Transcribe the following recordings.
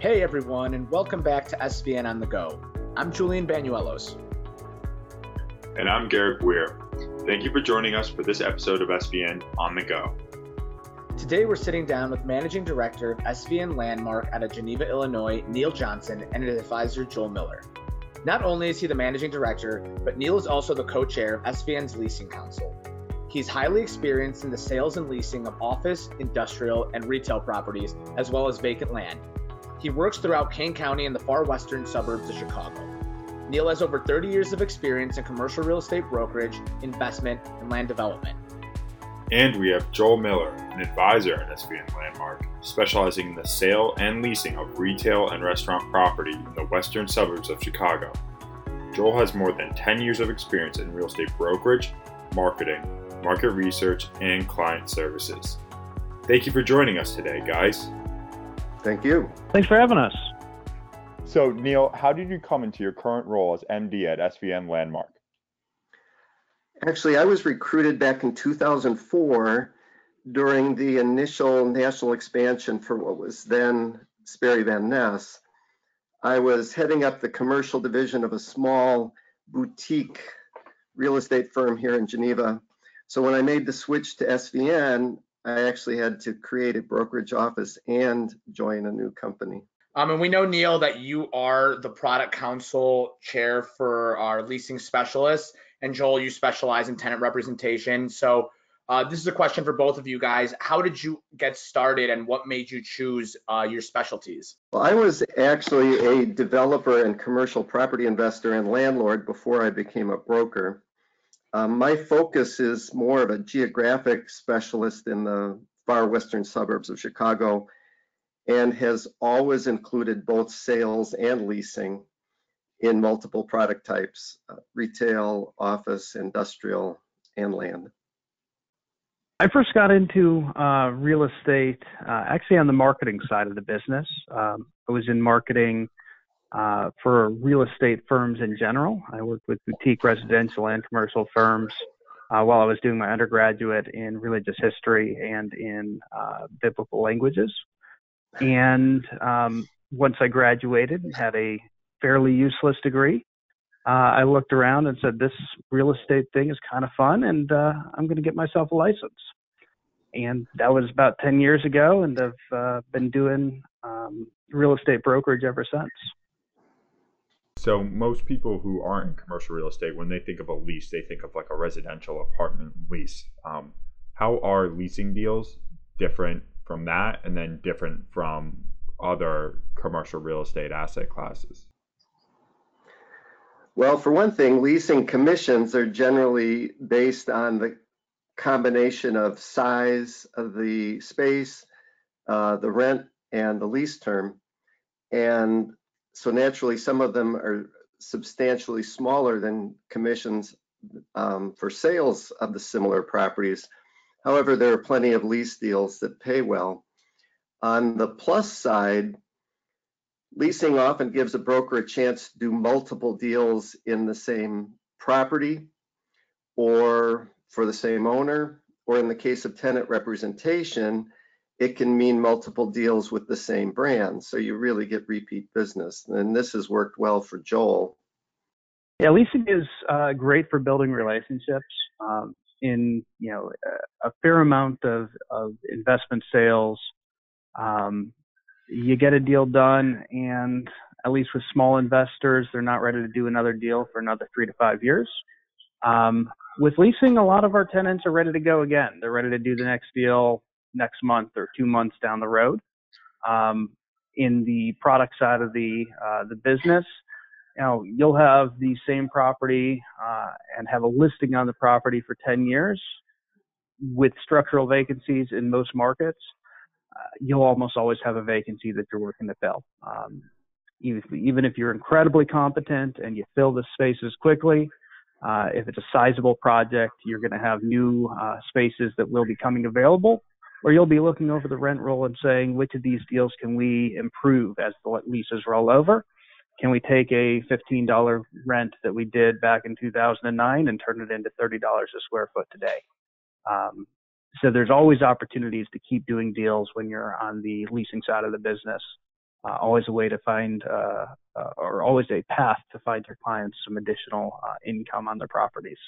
Hey everyone, and welcome back to SVN on the Go. I'm Julian Banuelos. And I'm Garrett Weir. Thank you for joining us for this episode of SVN on the Go. Today we're sitting down with Managing Director of SVN Landmark out of Geneva, Illinois, Neil Johnson, and his advisor Joel Miller. Not only is he the managing director, but Neil is also the co chair of SVN's Leasing Council. He's highly experienced in the sales and leasing of office, industrial, and retail properties, as well as vacant land. He works throughout Kane County and the far western suburbs of Chicago. Neil has over 30 years of experience in commercial real estate brokerage, investment, and land development. And we have Joel Miller, an advisor at SVN Landmark, specializing in the sale and leasing of retail and restaurant property in the western suburbs of Chicago. Joel has more than 10 years of experience in real estate brokerage, marketing, market research, and client services. Thank you for joining us today, guys. Thank you. Thanks for having us. So, Neil, how did you come into your current role as MD at SVN Landmark? Actually, I was recruited back in 2004 during the initial national expansion for what was then Sperry Van Ness. I was heading up the commercial division of a small boutique real estate firm here in Geneva. So when I made the switch to SVN, I actually had to create a brokerage office and join a new company. Um, and we know, Neil, that you are the product council chair for our leasing specialists. And Joel, you specialize in tenant representation. So uh, this is a question for both of you guys. How did you get started and what made you choose uh, your specialties? Well, I was actually a developer and commercial property investor and landlord before I became a broker. Um, my focus is more of a geographic specialist in the far western suburbs of Chicago and has always included both sales and leasing in multiple product types, uh, retail, office, industrial, and land. I first got into uh, real estate uh, actually on the marketing side of the business. Um, I was in marketing uh, for real estate firms in general. I worked with boutique residential and commercial firms uh, while I was doing my undergraduate in religious history and in uh, biblical languages. And um, once I graduated and had a fairly useless degree, uh, I looked around and said, "This real estate thing is kind of fun, and uh, I'm going to get myself a license." And that was about 10 years ago, and I've been doing um, real estate brokerage ever since. So most people who aren't in commercial real estate, when they think of a lease, they think of like a residential apartment lease. Um, how are leasing deals different from that, and then different from other commercial real estate asset classes? Well, for one thing, leasing commissions are generally based on the combination of size of the space, uh, the rent, and the lease term. And so naturally, some of them are substantially smaller than commissions um, for sales of the similar properties. However, there are plenty of lease deals that pay well. On the plus side, Leasing often gives a broker a chance to do multiple deals in the same property or for the same owner, or in the case of tenant representation, it can mean multiple deals with the same brand. So you really get repeat business. And this has worked well for Joel. Yeah, leasing is uh, great for building relationships. Um, in you know a fair amount of, of investment sales, um, you get a deal done and at least with small investors they're not ready to do another deal for another three to five years um, with leasing a lot of our tenants are ready to go again they're ready to do the next deal next month or two months down the road. Um, in the product side of the uh, the business you know you'll have the same property uh, and have a listing on the property for 10 years with structural vacancies in most markets. Uh, you'll almost always have a vacancy that you're working to fill. Um, even, even if you're incredibly competent and you fill the spaces quickly, uh, if it's a sizable project, you're going to have new uh, spaces that will be coming available, or you'll be looking over the rent roll and saying, which of these deals can we improve as the leases roll over? Can we take a $15 rent that we did back in 2009 and turn it into $30 a square foot today? Um, so there's always opportunities to keep doing deals when you're on the leasing side of the business. uh, always a way to find, uh, uh, or always a path to find your clients some additional uh, income on their properties.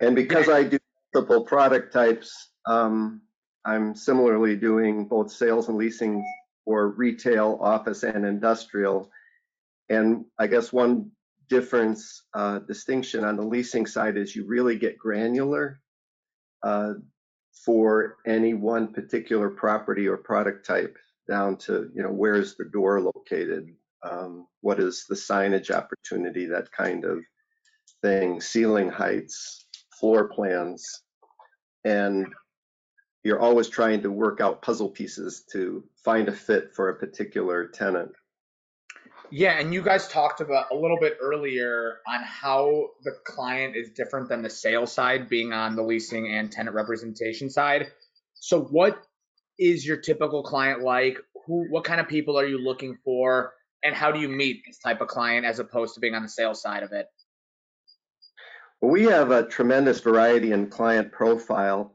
And because I do multiple product types, um, I'm similarly doing both sales and leasing for retail, office, and industrial. And I guess one difference, uh, distinction on the leasing side is you really get granular uh, for any one particular property or product type down to, you know, where is the door located? Um, what is the signage opportunity? That kind of thing, ceiling heights, floor plans. And you're always trying to work out puzzle pieces to find a fit for a particular tenant. Yeah, and you guys talked about a little bit earlier on how the client is different than the sales side, being on the leasing and tenant representation side. So, what is your typical client like? Who, what kind of people are you looking for, and how do you meet this type of client as opposed to being on the sales side of it? Well, we have a tremendous variety in client profile.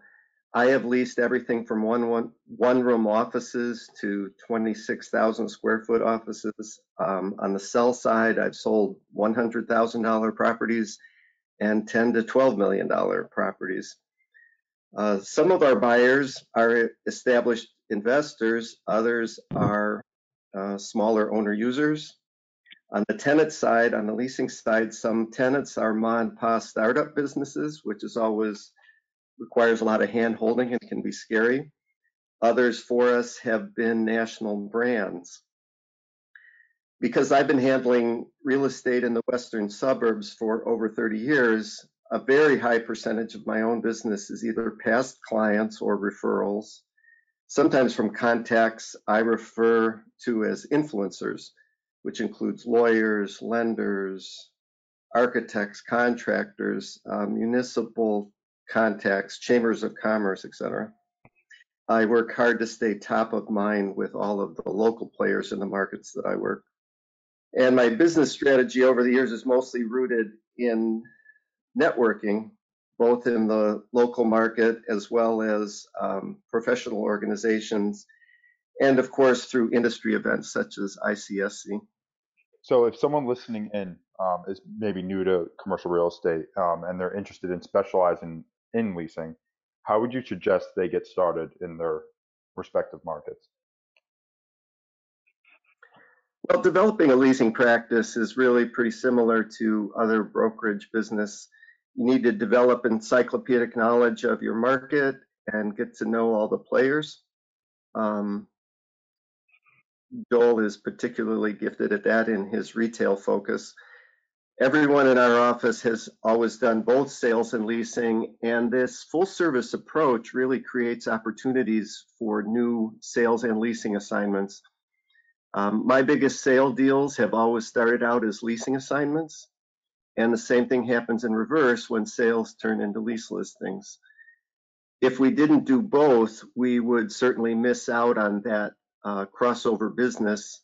I have leased everything from one, one, one room offices to 26,000 square foot offices. Um, on the sell side, I've sold $100,000 properties and 10 to 12 million dollar properties. Uh, some of our buyers are established investors, others are uh, smaller owner users. On the tenant side, on the leasing side, some tenants are ma and pa startup businesses, which is always requires a lot of hand holding and can be scary. Others for us have been national brands. Because I've been handling real estate in the western suburbs for over 30 years, a very high percentage of my own business is either past clients or referrals, sometimes from contacts I refer to as influencers, which includes lawyers, lenders, architects, contractors, uh, municipal contacts, chambers of commerce, etc. I work hard to stay top of mind with all of the local players in the markets that I work. And my business strategy over the years is mostly rooted in networking, both in the local market as well as um, professional organizations, and of course through industry events such as ICSC. So, if someone listening in um, is maybe new to commercial real estate um, and they're interested in specializing in leasing, how would you suggest they get started in their respective markets? Well, developing a leasing practice is really pretty similar to other brokerage business. You need to develop encyclopedic knowledge of your market and get to know all the players. Um, Joel is particularly gifted at that in his retail focus everyone in our office has always done both sales and leasing, and this full service approach really creates opportunities for new sales and leasing assignments. Um, my biggest sale deals have always started out as leasing assignments, and the same thing happens in reverse when sales turn into lease listings. If we didn't do both, we would certainly miss out on that uh, crossover business.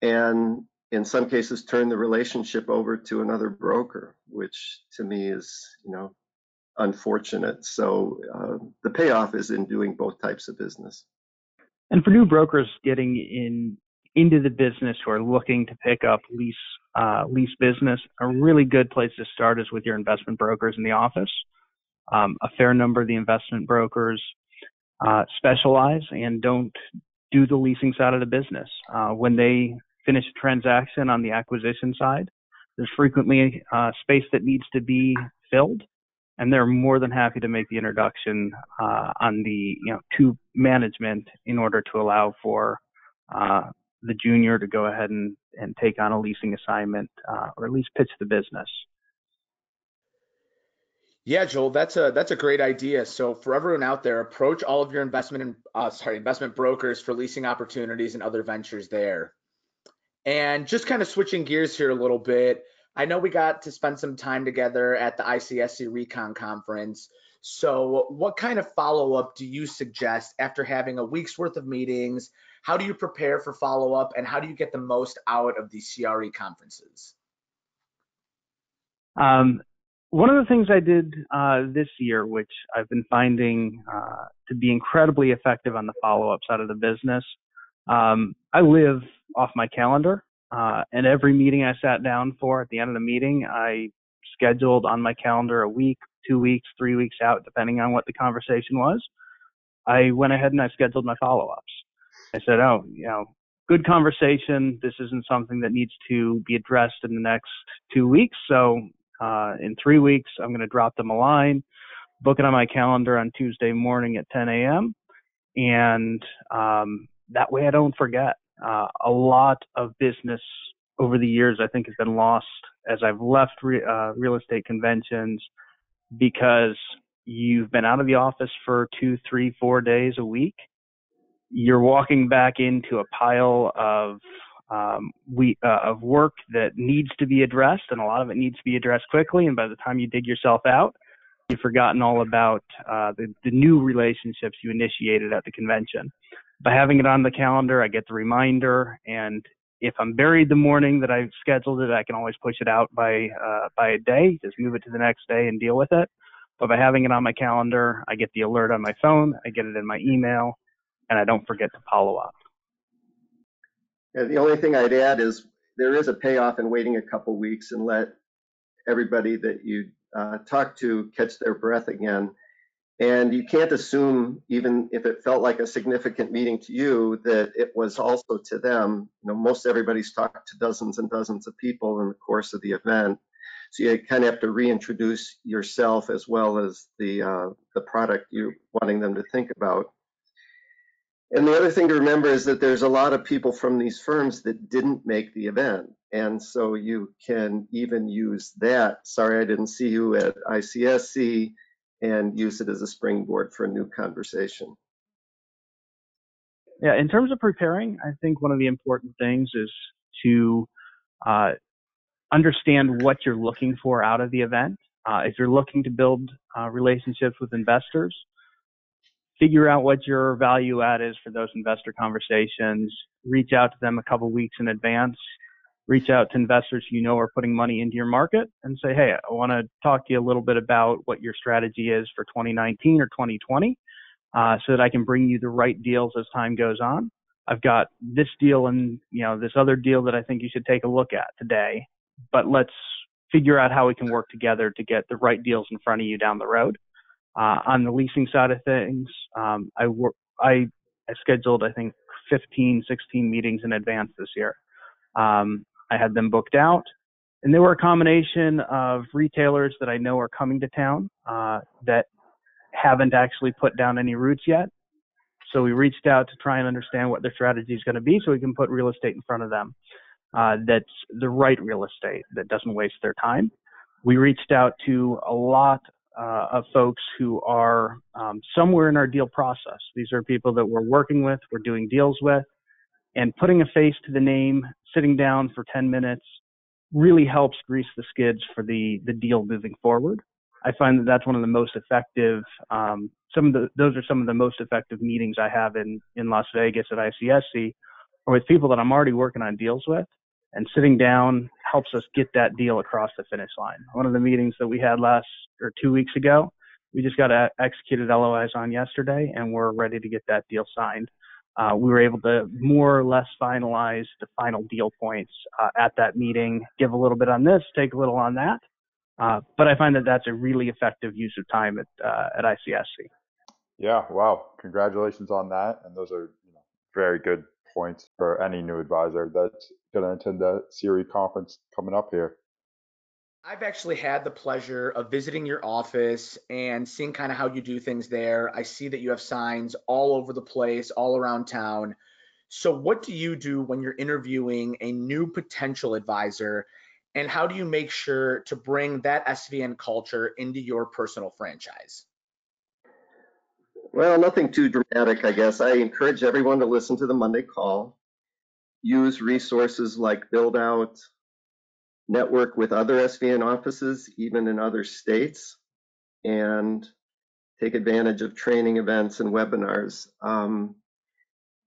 And in some cases turn the relationship over to another broker, which to me is, you know, unfortunate. So uh, the payoff is in doing both types of business. And for new brokers getting in into the business who are looking to pick up lease uh, lease business, a really good place to start is with your investment brokers in the office. Um, a fair number of the investment brokers uh, specialize and don't do the leasing side of the business. Uh, when they finish a transaction on the acquisition side. There's frequently uh, space that needs to be filled, and they're more than happy to make the introduction uh, on the you know to management in order to allow for uh, the junior to go ahead and, and take on a leasing assignment uh, or at least pitch the business. Yeah, Joel, that's a that's a great idea. So for everyone out there, approach all of your investment and uh, sorry investment brokers for leasing opportunities and other ventures there. And just kind of switching gears here a little bit, I know we got to spend some time together at the ICSC Recon Conference. So, what kind of follow up do you suggest after having a week's worth of meetings? How do you prepare for follow up and how do you get the most out of these CRE conferences? Um, one of the things I did uh, this year, which I've been finding uh, to be incredibly effective on the follow up side of the business, Um, I live off my calendar, uh, and every meeting I sat down for at the end of the meeting, I scheduled on my calendar a week, two weeks, three weeks out, depending on what the conversation was. I went ahead and I scheduled my follow ups. I said, oh, you know, good conversation. This isn't something that needs to be addressed in the next two weeks. So uh, in three weeks, I'm going to drop them a line, book it on my calendar on Tuesday morning at 10 a.m. And um, that way I don't forget. Uh, a lot of business over the years, I think, has been lost as I've left re- uh, real estate conventions because you've been out of the office for two, three, four days a week. You're walking back into a pile of um, we uh, of work that needs to be addressed, and a lot of it needs to be addressed quickly. And by the time you dig yourself out, you've forgotten all about uh, the, the new relationships you initiated at the convention. By having it on the calendar, I get the reminder, and if I'm buried the morning that I've scheduled it, I can always push it out by uh, by a day, just move it to the next day and deal with it. But by having it on my calendar, I get the alert on my phone, I get it in my email, and I don't forget to follow up. And the only thing I'd add is there is a payoff in waiting a couple weeks and let everybody that you uh, talk to catch their breath again. And you can't assume, even if it felt like a significant meeting to you, that it was also to them. You know, most everybody's talked to dozens and dozens of people in the course of the event, so you kind of have to reintroduce yourself as well as the uh, the product you're wanting them to think about. And the other thing to remember is that there's a lot of people from these firms that didn't make the event. And so you can even use that. Sorry, I didn't see you at ICSC and use it as a springboard for a new conversation. Yeah, in terms of preparing, I think one of the important things is to uh, understand what you're looking for out of the event. Uh, if you're looking to build uh, relationships with investors, figure out what your value add is for those investor conversations, reach out to them a couple weeks in advance, reach out to investors you know are putting money into your market and say, hey, I want to talk to you a little bit about what your strategy is for 2019 or 2020 uh, so that I can bring you the right deals as time goes on. I've got this deal and you know this other deal that I think you should take a look at today, but let's figure out how we can work together to get the right deals in front of you down the road. Uh, on the leasing side of things, um, I, wor- I, I scheduled, I think, 15, 16 meetings in advance this year. Um, I had them booked out, and they were a combination of retailers that I know are coming to town uh, that haven't actually put down any roots yet. So we reached out to try and understand what their strategy is going to be, so we can put real estate in front of them. Uh, that's the right real estate that doesn't waste their time. We reached out to a lot uh, of folks who are um, somewhere in our deal process. These are people that we're working with, we're doing deals with, and putting a face to the name, sitting down for 10 minutes, really helps grease the skids for the the deal moving forward. I find that that's one of the most effective. Um, some of the those are some of the most effective meetings I have in in Las Vegas at ICSC, or with people that I'm already working on deals with, and sitting down helps us get that deal across the finish line. One of the meetings that we had last or two weeks ago, we just got executed LOIs on yesterday, and we're ready to get that deal signed. Uh, we were able to more or less finalize the final deal points uh, at that meeting, give a little bit on this, take a little on that. Uh, but I find that that's a really effective use of time at uh, at ICSC. Yeah, wow! Congratulations on that, and those are you know, very good points for any new advisor that's going to attend the CRE conference coming up here. I've actually had the pleasure of visiting your office and seeing kind of how you do things there. I see that you have signs all over the place, all around town. So, what do you do when you're interviewing a new potential advisor? And how do you make sure to bring that SVN culture into your personal franchise? Well, nothing too dramatic, I guess. I encourage everyone to listen to the Monday call, use resources like Build Out, network with other SVN offices, even in other states, and take advantage of training events and webinars. Um,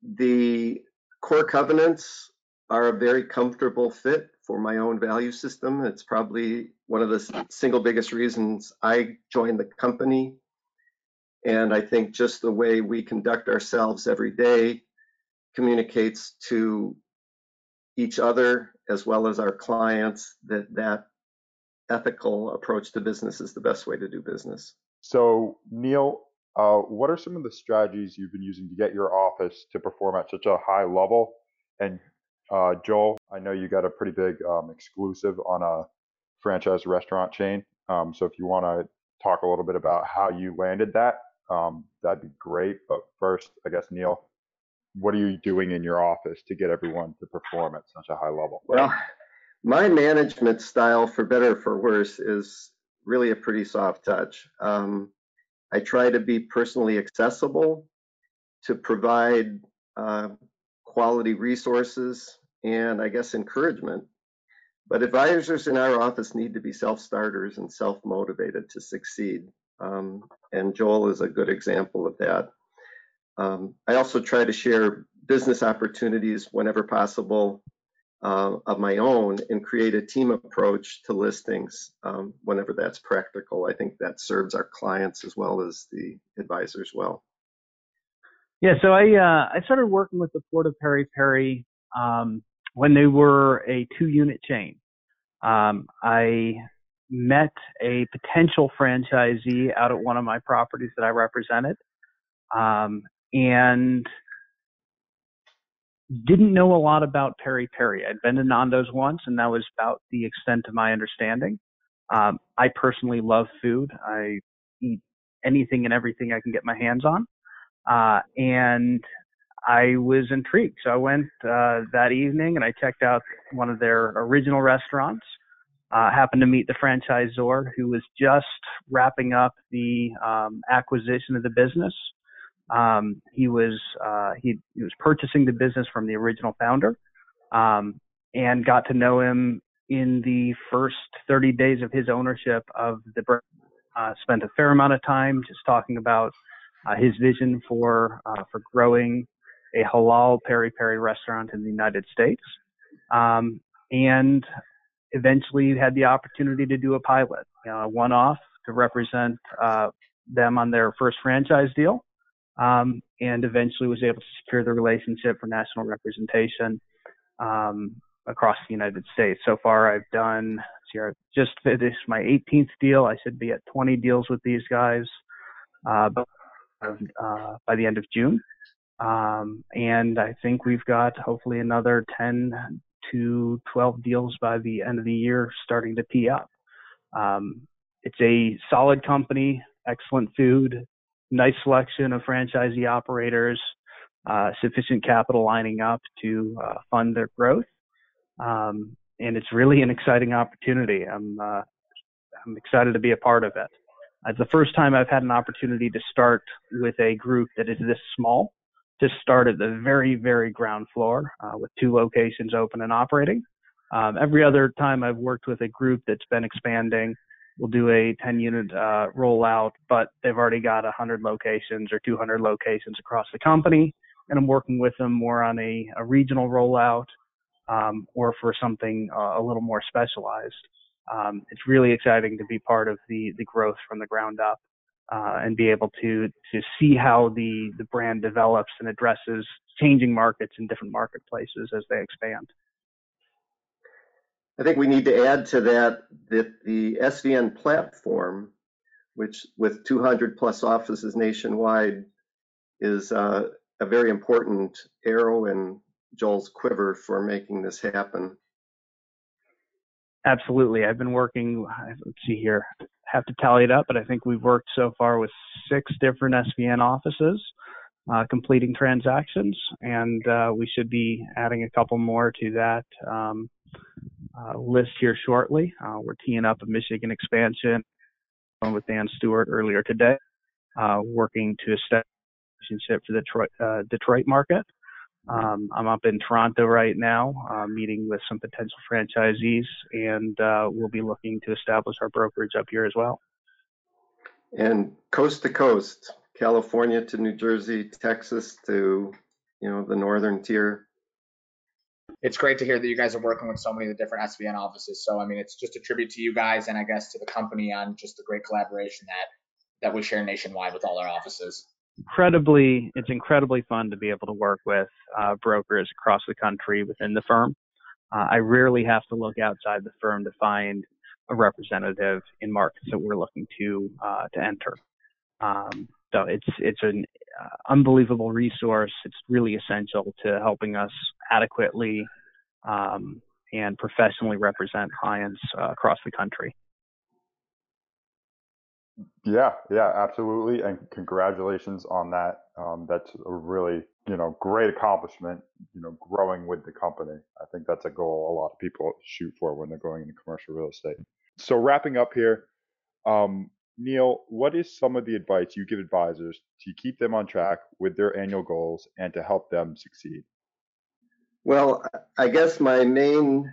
the core covenants are a very comfortable fit for my own value system. It's probably one of the single biggest reasons I joined the company. And I think just the way we conduct ourselves every day communicates to each other as well as our clients that that ethical approach to business is the best way to do business. So, Neil, uh, what are some of the strategies you've been using to get your office to perform at such a high level? And uh, Joel, I know you got a pretty big um, exclusive on a franchise restaurant chain. Um, so if you want to talk a little bit about how you landed that, um, that'd be great. But first, I guess, Neil, what are you doing in your office to get everyone to perform at such a high level? Well, my management style, for better or for worse, is really a pretty soft touch. Um, I try to be personally accessible, to provide uh, quality resources, and I guess encouragement. But advisors in our office need to be self starters and self motivated to succeed. Um, and Joel is a good example of that. Um, I also try to share business opportunities whenever possible uh, of my own and create a team approach to listings um, whenever that's practical. I think that serves our clients as well as the advisors well. Yeah, so I uh, I started working with the Port of Peri Peri um, when they were a two unit chain. Um, I met a potential franchisee out at one of my properties that I represented. Um, and didn't know a lot about Peri Peri. I'd been to Nando's once, and that was about the extent of my understanding. Um, I personally love food. I eat anything and everything I can get my hands on. Uh, and I was intrigued. So I went uh, that evening and I checked out one of their original restaurants. Uh, happened to meet the franchisor who was just wrapping up the um, acquisition of the business. Um, he was uh, he, he, was purchasing the business from the original founder, um, and got to know him in the first 30 days of his ownership of the brand. Uh, spent a fair amount of time just talking about uh, his vision for uh, for growing a halal peri peri restaurant in the United States, um, and eventually had the opportunity to do a pilot, you know, a one-off to represent uh, them on their first franchise deal, um, and eventually was able to secure the relationship for national representation um, across the United States. So far, I've done here just finished my 18th deal. I should be at 20 deals with these guys uh, uh, by the end of June. Um, and I think we've got hopefully another 10 to 12 deals by the end of the year starting to tee up. Um, it's a solid company, excellent food, nice selection of franchisee operators, uh, sufficient capital lining up to uh, fund their growth. Um, and it's really an exciting opportunity. I'm, uh, I'm excited to be a part of it. It's the first time I've had an opportunity to start with a group that is this small to start at the very, very ground floor uh, with two locations open and operating. Um, every other time I've worked with a group that's been expanding, we'll do a 10 unit uh, rollout, but they've already got 100 locations or 200 locations across the company. And I'm working with them more on a, a regional rollout um, or for something uh, a little more specialized. Um, it's really exciting to be part of the, the growth from the ground up uh, and be able to to see how the the brand develops and addresses changing markets in different marketplaces as they expand. I think we need to add to that that the SVN platform, which with 200 plus offices nationwide, is uh, a very important arrow in Joel's quiver for making this happen. Absolutely. I've been working, let's see here, have to tally it up, but I think we've worked so far with six different SVN offices uh, completing transactions, and uh, we should be adding a couple more to that um, uh, list here shortly. Uh, we're teeing up a Michigan expansion with Dan Stewart earlier today, uh, working to establish a relationship for the Detroit, uh, Detroit market. Um, I'm up in Toronto right now, uh, meeting with some potential franchisees, and uh, we'll be looking to establish our brokerage up here as well. And coast to coast, California to New Jersey, Texas to you know the northern tier. It's great to hear that you guys are working with so many of the different SVN offices. So I mean, it's just a tribute to you guys and I guess to the company on just the great collaboration that that we share nationwide with all our offices. incredibly it's incredibly fun to be able to work with uh, brokers across the country within the firm. Uh, I rarely have to look outside the firm to find a representative in markets that we're looking to uh, to enter. Um, so it's it's an uh, unbelievable resource. It's really essential to helping us adequately um, and professionally represent clients uh, across the country. Yeah, yeah, absolutely, and congratulations on that. Um, that's a really, you know, great accomplishment. You know, growing with the company. I think that's a goal a lot of people shoot for when they're going into commercial real estate. So wrapping up here, um, Neil, what is some of the advice you give advisors to keep them on track with their annual goals and to help them succeed? Well, I guess my main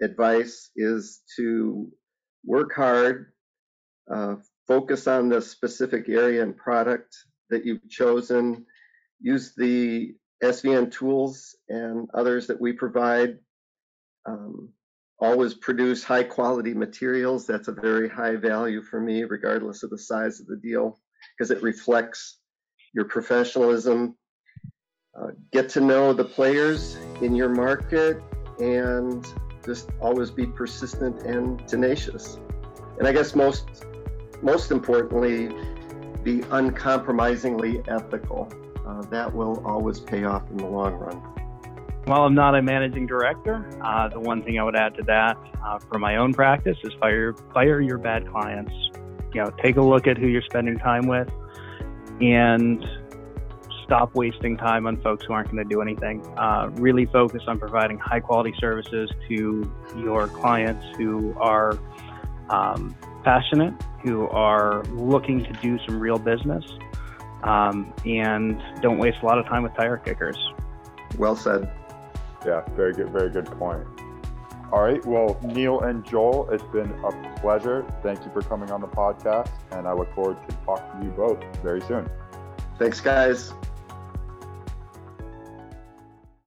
advice is to work hard, uh, focus on the specific area and product that you've chosen, use the SVN tools and others that we provide. Um, always produce high quality materials. That's a very high value for me, regardless of the size of the deal, because it reflects your professionalism. Uh, get to know the players in your market and just always be persistent and tenacious. And I guess most most importantly, be uncompromisingly ethical. Uh, that will always pay off in the long run. While I'm not a managing director, uh, the one thing I would add to that uh, for my own practice is fire fire your bad clients. You know, take a look at who you're spending time with, and stop wasting time on folks who aren't going to do anything. Uh, really focus on providing high quality services to your clients who are um, passionate, who are looking to do some real business, um, and don't waste a lot of time with tire kickers. Well said. Yeah, very good, very good point. All right, well, Neil and Joel, it's been a pleasure. Thank you for coming on the podcast, and I look forward to talking to you both very soon. Thanks, guys.